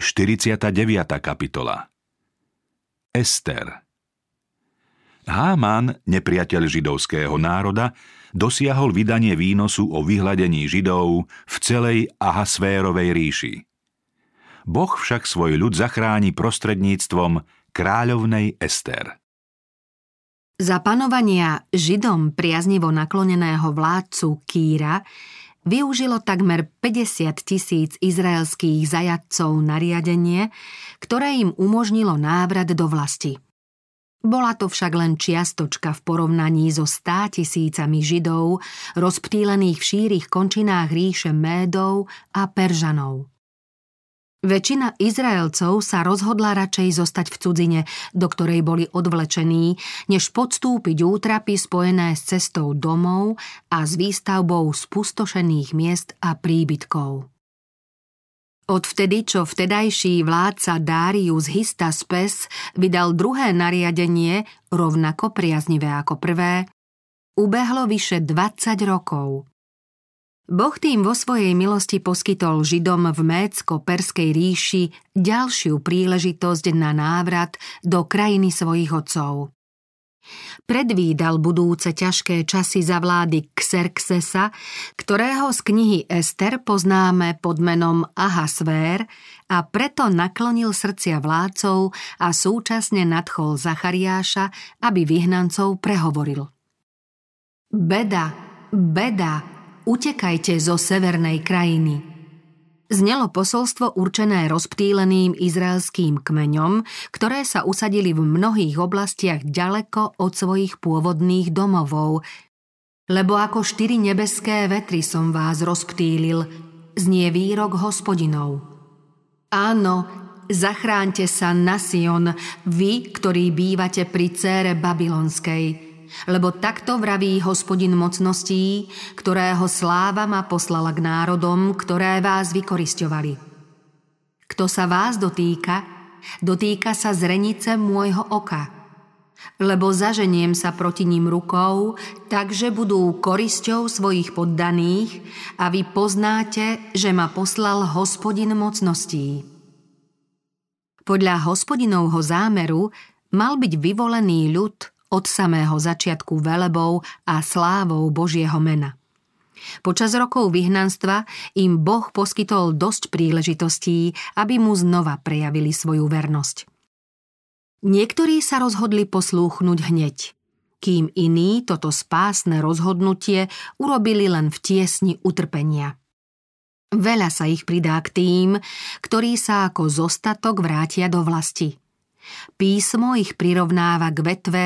49. kapitola Ester Háman, nepriateľ židovského národa, dosiahol vydanie výnosu o vyhľadení židov v celej Ahasvérovej ríši. Boh však svoj ľud zachráni prostredníctvom kráľovnej Ester. Za panovania Židom priaznivo nakloneného vládcu Kýra využilo takmer 50 tisíc izraelských zajadcov nariadenie, ktoré im umožnilo návrat do vlasti. Bola to však len čiastočka v porovnaní so stá tisícami Židov, rozptýlených v šírich končinách ríše Médov a Peržanov. Väčšina Izraelcov sa rozhodla radšej zostať v cudzine, do ktorej boli odvlečení, než podstúpiť útrapy spojené s cestou domov a s výstavbou spustošených miest a príbytkov. Odvtedy, čo vtedajší vládca Darius Histaspes vydal druhé nariadenie, rovnako priaznivé ako prvé, ubehlo vyše 20 rokov – Boh tým vo svojej milosti poskytol Židom v Mécko-Perskej ríši ďalšiu príležitosť na návrat do krajiny svojich otcov. Predvídal budúce ťažké časy za vlády Xerxesa, ktorého z knihy Ester poznáme pod menom Ahasvér a preto naklonil srdcia vládcov a súčasne nadchol Zachariáša, aby vyhnancov prehovoril. Beda, beda, utekajte zo severnej krajiny. Znelo posolstvo určené rozptýleným izraelským kmeňom, ktoré sa usadili v mnohých oblastiach ďaleko od svojich pôvodných domovov. Lebo ako štyri nebeské vetry som vás rozptýlil, znie výrok hospodinov. Áno, zachránte sa na Sion, vy, ktorí bývate pri cére babylonskej – lebo takto vraví hospodin mocností, ktorého sláva ma poslala k národom, ktoré vás vykorisťovali. Kto sa vás dotýka, dotýka sa zrenice môjho oka, lebo zaženiem sa proti ním rukou, takže budú korisťou svojich poddaných a vy poznáte, že ma poslal hospodin mocností. Podľa hospodinovho zámeru mal byť vyvolený ľud od samého začiatku velebou a slávou Božieho mena. Počas rokov vyhnanstva im Boh poskytol dosť príležitostí, aby mu znova prejavili svoju vernosť. Niektorí sa rozhodli poslúchnuť hneď, kým iní toto spásne rozhodnutie urobili len v tiesni utrpenia. Veľa sa ich pridá k tým, ktorí sa ako zostatok vrátia do vlasti. Písmo ich prirovnáva k vetve,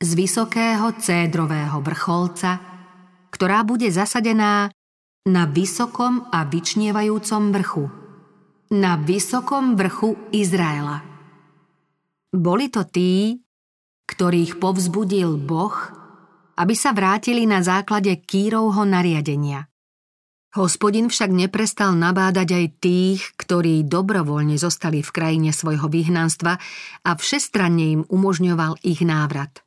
z vysokého cédrového vrcholca, ktorá bude zasadená na vysokom a vyčnievajúcom vrchu. Na vysokom vrchu Izraela. Boli to tí, ktorých povzbudil Boh, aby sa vrátili na základe Kýrovho nariadenia. Hospodin však neprestal nabádať aj tých, ktorí dobrovoľne zostali v krajine svojho vyhnanstva a všestranne im umožňoval ich návrat.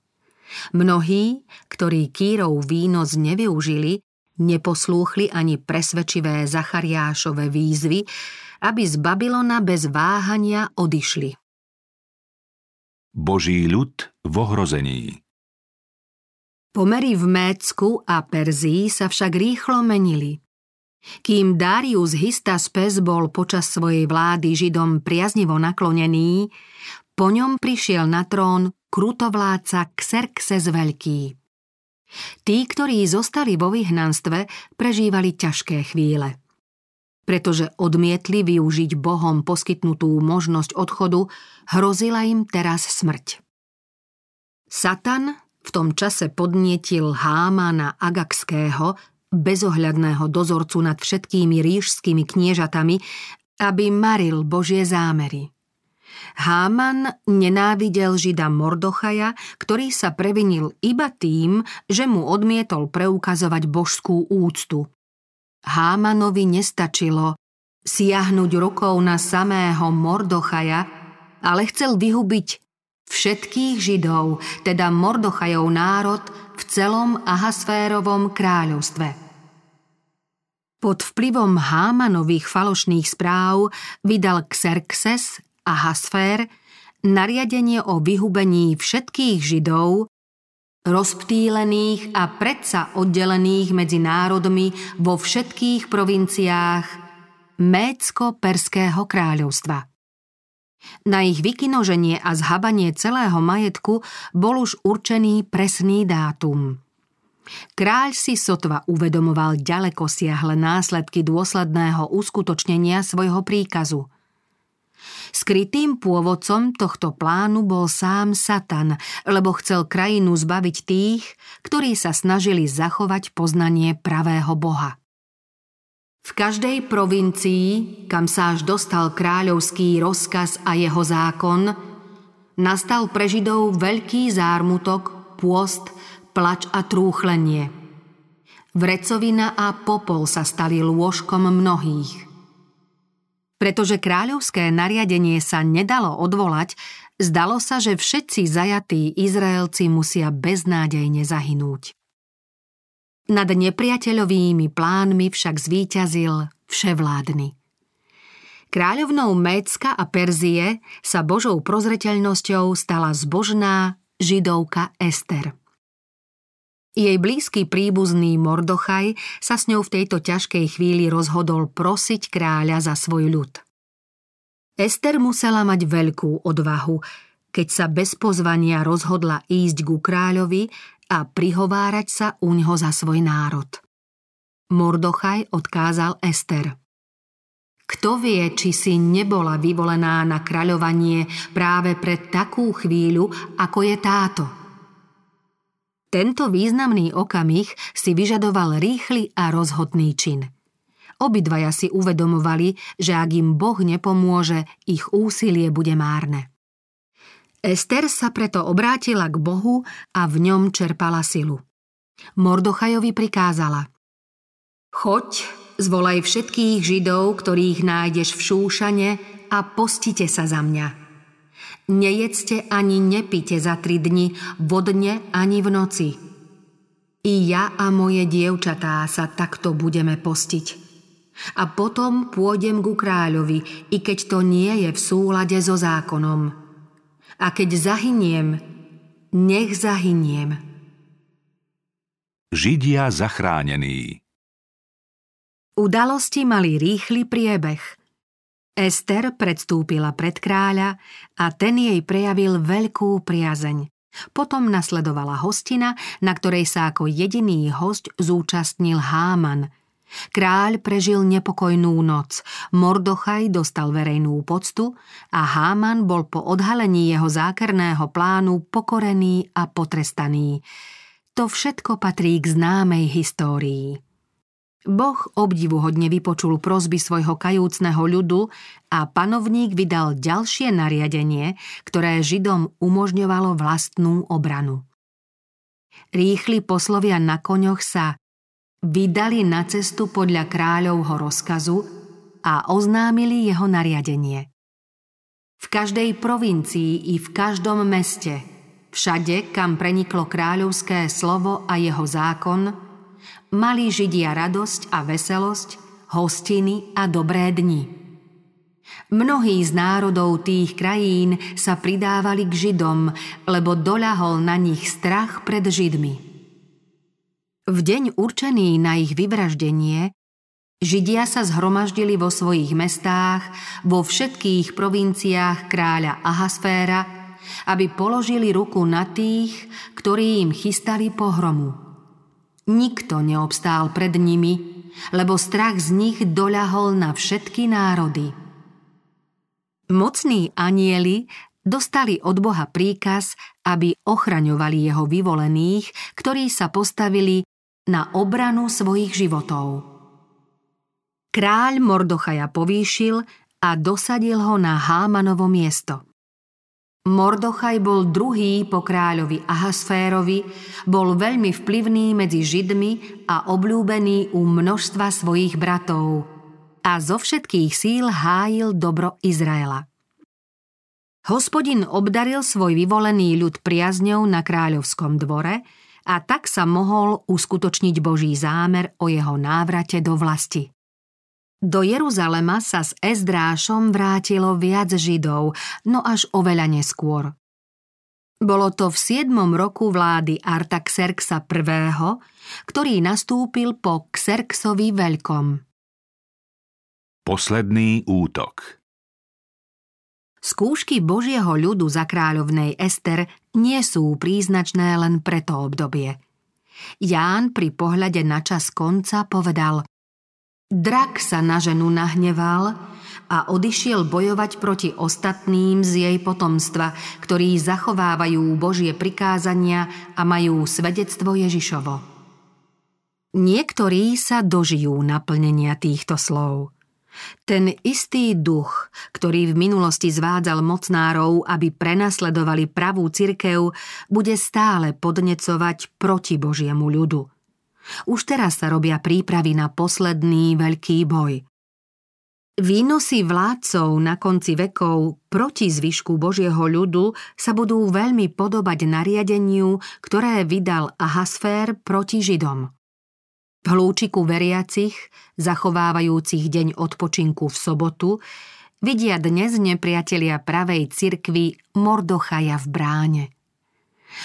Mnohí, ktorí Kírov výnos nevyužili, neposlúchli ani presvedčivé Zachariášove výzvy, aby z Babylona bez váhania odišli. Boží ľud v ohrození Pomery v Mécku a Perzii sa však rýchlo menili. Kým Darius Histaspes bol počas svojej vlády Židom priaznivo naklonený, po ňom prišiel na trón krutovláca Xerxes Veľký. Tí, ktorí zostali vo vyhnanstve, prežívali ťažké chvíle. Pretože odmietli využiť Bohom poskytnutú možnosť odchodu, hrozila im teraz smrť. Satan v tom čase podnietil Hámana Agaxského, bezohľadného dozorcu nad všetkými ríšskými kniežatami, aby maril Božie zámery. Háman nenávidel žida Mordochaja, ktorý sa previnil iba tým, že mu odmietol preukazovať božskú úctu. Hámanovi nestačilo siahnuť rukou na samého Mordochaja, ale chcel vyhubiť všetkých židov, teda Mordochajov národ v celom Ahasférovom kráľovstve. Pod vplyvom Hámanových falošných správ vydal Xerxes a Hasfér nariadenie o vyhubení všetkých Židov, rozptýlených a predsa oddelených medzi národmi vo všetkých provinciách Mécko-Perského kráľovstva. Na ich vykinoženie a zhabanie celého majetku bol už určený presný dátum. Kráľ si sotva uvedomoval ďaleko siahle následky dôsledného uskutočnenia svojho príkazu. Skrytým pôvodcom tohto plánu bol sám Satan, lebo chcel krajinu zbaviť tých, ktorí sa snažili zachovať poznanie pravého Boha. V každej provincii, kam sa až dostal kráľovský rozkaz a jeho zákon, nastal pre Židov veľký zármutok, pôst, plač a trúchlenie. Vrecovina a popol sa stali lôžkom mnohých. Pretože kráľovské nariadenie sa nedalo odvolať, zdalo sa, že všetci zajatí Izraelci musia beznádejne zahynúť. Nad nepriateľovými plánmi však zvíťazil vševládny. Kráľovnou Mécka a Perzie sa Božou prozreteľnosťou stala zbožná židovka Ester. Jej blízky príbuzný Mordochaj sa s ňou v tejto ťažkej chvíli rozhodol prosiť kráľa za svoj ľud. Ester musela mať veľkú odvahu, keď sa bez pozvania rozhodla ísť ku kráľovi a prihovárať sa uňho za svoj národ. Mordochaj odkázal Ester. Kto vie, či si nebola vyvolená na kráľovanie práve pre takú chvíľu, ako je táto? Tento významný okamih si vyžadoval rýchly a rozhodný čin. Obidvaja si uvedomovali, že ak im Boh nepomôže, ich úsilie bude márne. Ester sa preto obrátila k Bohu a v ňom čerpala silu. Mordochajovi prikázala Choď, zvolaj všetkých Židov, ktorých nájdeš v Šúšane a postite sa za mňa. Nejedzte ani nepite za tri dni, vodne ani v noci. I ja a moje dievčatá sa takto budeme postiť. A potom pôjdem ku kráľovi, i keď to nie je v súlade so zákonom a keď zahyniem, nech zahyniem. Židia zachránení Udalosti mali rýchly priebeh. Ester predstúpila pred kráľa a ten jej prejavil veľkú priazeň. Potom nasledovala hostina, na ktorej sa ako jediný host zúčastnil Háman – Kráľ prežil nepokojnú noc, Mordochaj dostal verejnú poctu a Háman bol po odhalení jeho zákerného plánu pokorený a potrestaný. To všetko patrí k známej histórii. Boh obdivuhodne vypočul prozby svojho kajúcneho ľudu a panovník vydal ďalšie nariadenie, ktoré Židom umožňovalo vlastnú obranu. Rýchli poslovia na koňoch sa vydali na cestu podľa kráľovho rozkazu a oznámili jeho nariadenie. V každej provincii i v každom meste, všade, kam preniklo kráľovské slovo a jeho zákon, mali Židia radosť a veselosť, hostiny a dobré dni. Mnohí z národov tých krajín sa pridávali k Židom, lebo doľahol na nich strach pred Židmi. V deň určený na ich vyvraždenie Židia sa zhromaždili vo svojich mestách, vo všetkých provinciách kráľa Ahasféra, aby položili ruku na tých, ktorí im chystali pohromu. Nikto neobstál pred nimi, lebo strach z nich doľahol na všetky národy. Mocní anieli dostali od Boha príkaz, aby ochraňovali jeho vyvolených, ktorí sa postavili na obranu svojich životov. Kráľ Mordochaja povýšil a dosadil ho na Hámanovo miesto. Mordochaj bol druhý po kráľovi Ahasférovi, bol veľmi vplyvný medzi Židmi a obľúbený u množstva svojich bratov a zo všetkých síl hájil dobro Izraela. Hospodin obdaril svoj vyvolený ľud priazňou na kráľovskom dvore a tak sa mohol uskutočniť Boží zámer o jeho návrate do vlasti. Do Jeruzalema sa s Ezdrášom vrátilo viac Židov, no až oveľa neskôr. Bolo to v 7. roku vlády Artaxerxa I., ktorý nastúpil po Xerxovi Veľkom. Posledný útok Skúšky Božieho ľudu za kráľovnej Ester nie sú príznačné len pre to obdobie. Ján pri pohľade na čas konca povedal Drak sa na ženu nahneval a odišiel bojovať proti ostatným z jej potomstva, ktorí zachovávajú Božie prikázania a majú svedectvo Ježišovo. Niektorí sa dožijú naplnenia týchto slov – ten istý duch, ktorý v minulosti zvádzal mocnárov, aby prenasledovali pravú cirkev, bude stále podnecovať proti Božiemu ľudu. Už teraz sa robia prípravy na posledný veľký boj. Výnosy vládcov na konci vekov proti zvyšku Božieho ľudu sa budú veľmi podobať nariadeniu, ktoré vydal Ahasfér proti Židom. V hlúčiku veriacich, zachovávajúcich deň odpočinku v sobotu, vidia dnes nepriatelia pravej cirkvi Mordochaja v bráne.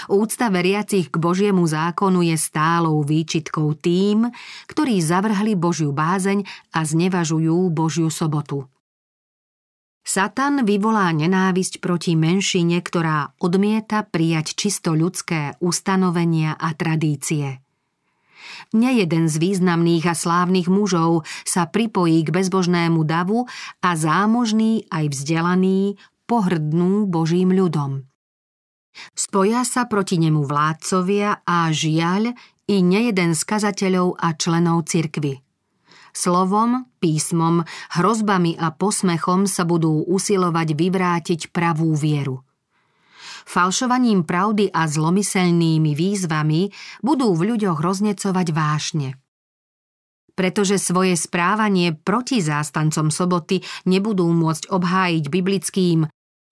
Úcta veriacich k Božiemu zákonu je stálou výčitkou tým, ktorí zavrhli Božiu bázeň a znevažujú Božiu sobotu. Satan vyvolá nenávisť proti menšine, ktorá odmieta prijať čisto ľudské ustanovenia a tradície. Nejeden z významných a slávnych mužov sa pripojí k bezbožnému davu a zámožný aj vzdelaný pohrdnú Božím ľudom. Spoja sa proti nemu vládcovia a žiaľ i nejeden z kazateľov a členov cirkvy. Slovom, písmom, hrozbami a posmechom sa budú usilovať vyvrátiť pravú vieru – falšovaním pravdy a zlomyselnými výzvami budú v ľuďoch roznecovať vášne. Pretože svoje správanie proti zástancom soboty nebudú môcť obhájiť biblickým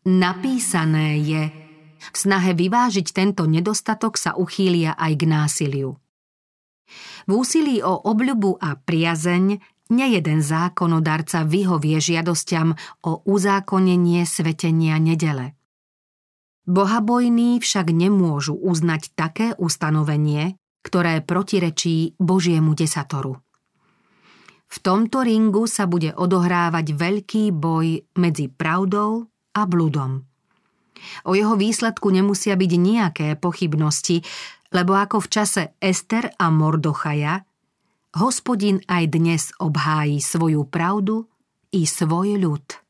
napísané je, v snahe vyvážiť tento nedostatok sa uchýlia aj k násiliu. V úsilí o obľubu a priazeň nejeden zákonodarca vyhovie žiadosťam o uzákonenie svetenia nedele. Bohabojní však nemôžu uznať také ustanovenie, ktoré protirečí Božiemu desatoru. V tomto ringu sa bude odohrávať veľký boj medzi pravdou a bludom. O jeho výsledku nemusia byť nejaké pochybnosti, lebo ako v čase Ester a Mordochaja, hospodin aj dnes obhájí svoju pravdu i svoj ľud.